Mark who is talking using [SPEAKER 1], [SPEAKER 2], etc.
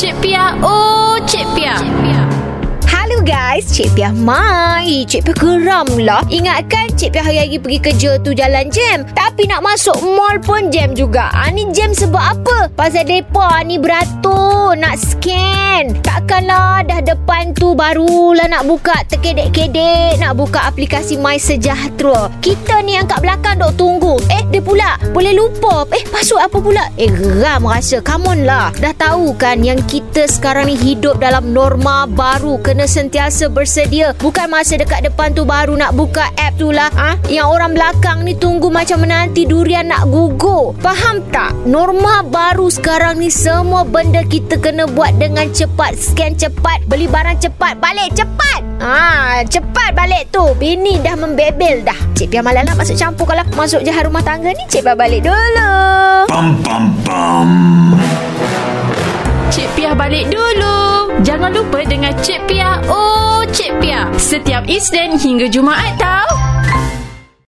[SPEAKER 1] Cik Pia, oh Cik Pia. Cik Pia.
[SPEAKER 2] Hello guys, Cik Piah mai. Cik Piah geram lah. Ingatkan Cik Piah hari-hari pergi kerja tu jalan jam. Tapi nak masuk mall pun jam juga. Ha, ni jam sebab apa? Pasal depa ni beratur nak scan. Takkanlah dah depan tu barulah nak buka terkedek-kedek. Nak buka aplikasi My Sejahtera. Kita ni yang kat belakang dok tunggu. Eh, dia pula. Boleh lupa. Eh, masuk apa pula? Eh, geram rasa. Come on lah. Dah tahu kan yang kita sekarang ni hidup dalam norma baru. Kena sentiasa bersedia. Bukan masa dekat depan tu baru nak buka app tu lah. Ha? Yang orang belakang ni tunggu macam menanti durian nak gugur. Faham tak? Norma baru sekarang ni semua benda kita kena buat dengan cepat. Scan cepat. Beli barang cepat. Balik cepat. Ha, cepat balik tu. Bini dah membebel dah. Cik Pia malam nak masuk campur kalau masuk jahat rumah tangga ni. Cik Pia balik dulu.
[SPEAKER 3] Pam pam pam.
[SPEAKER 1] Cik Pia balik dulu. Jangan lupa dengan Cik Pia, oh Cik Pia. Setiap Isnin hingga Jumaat tau.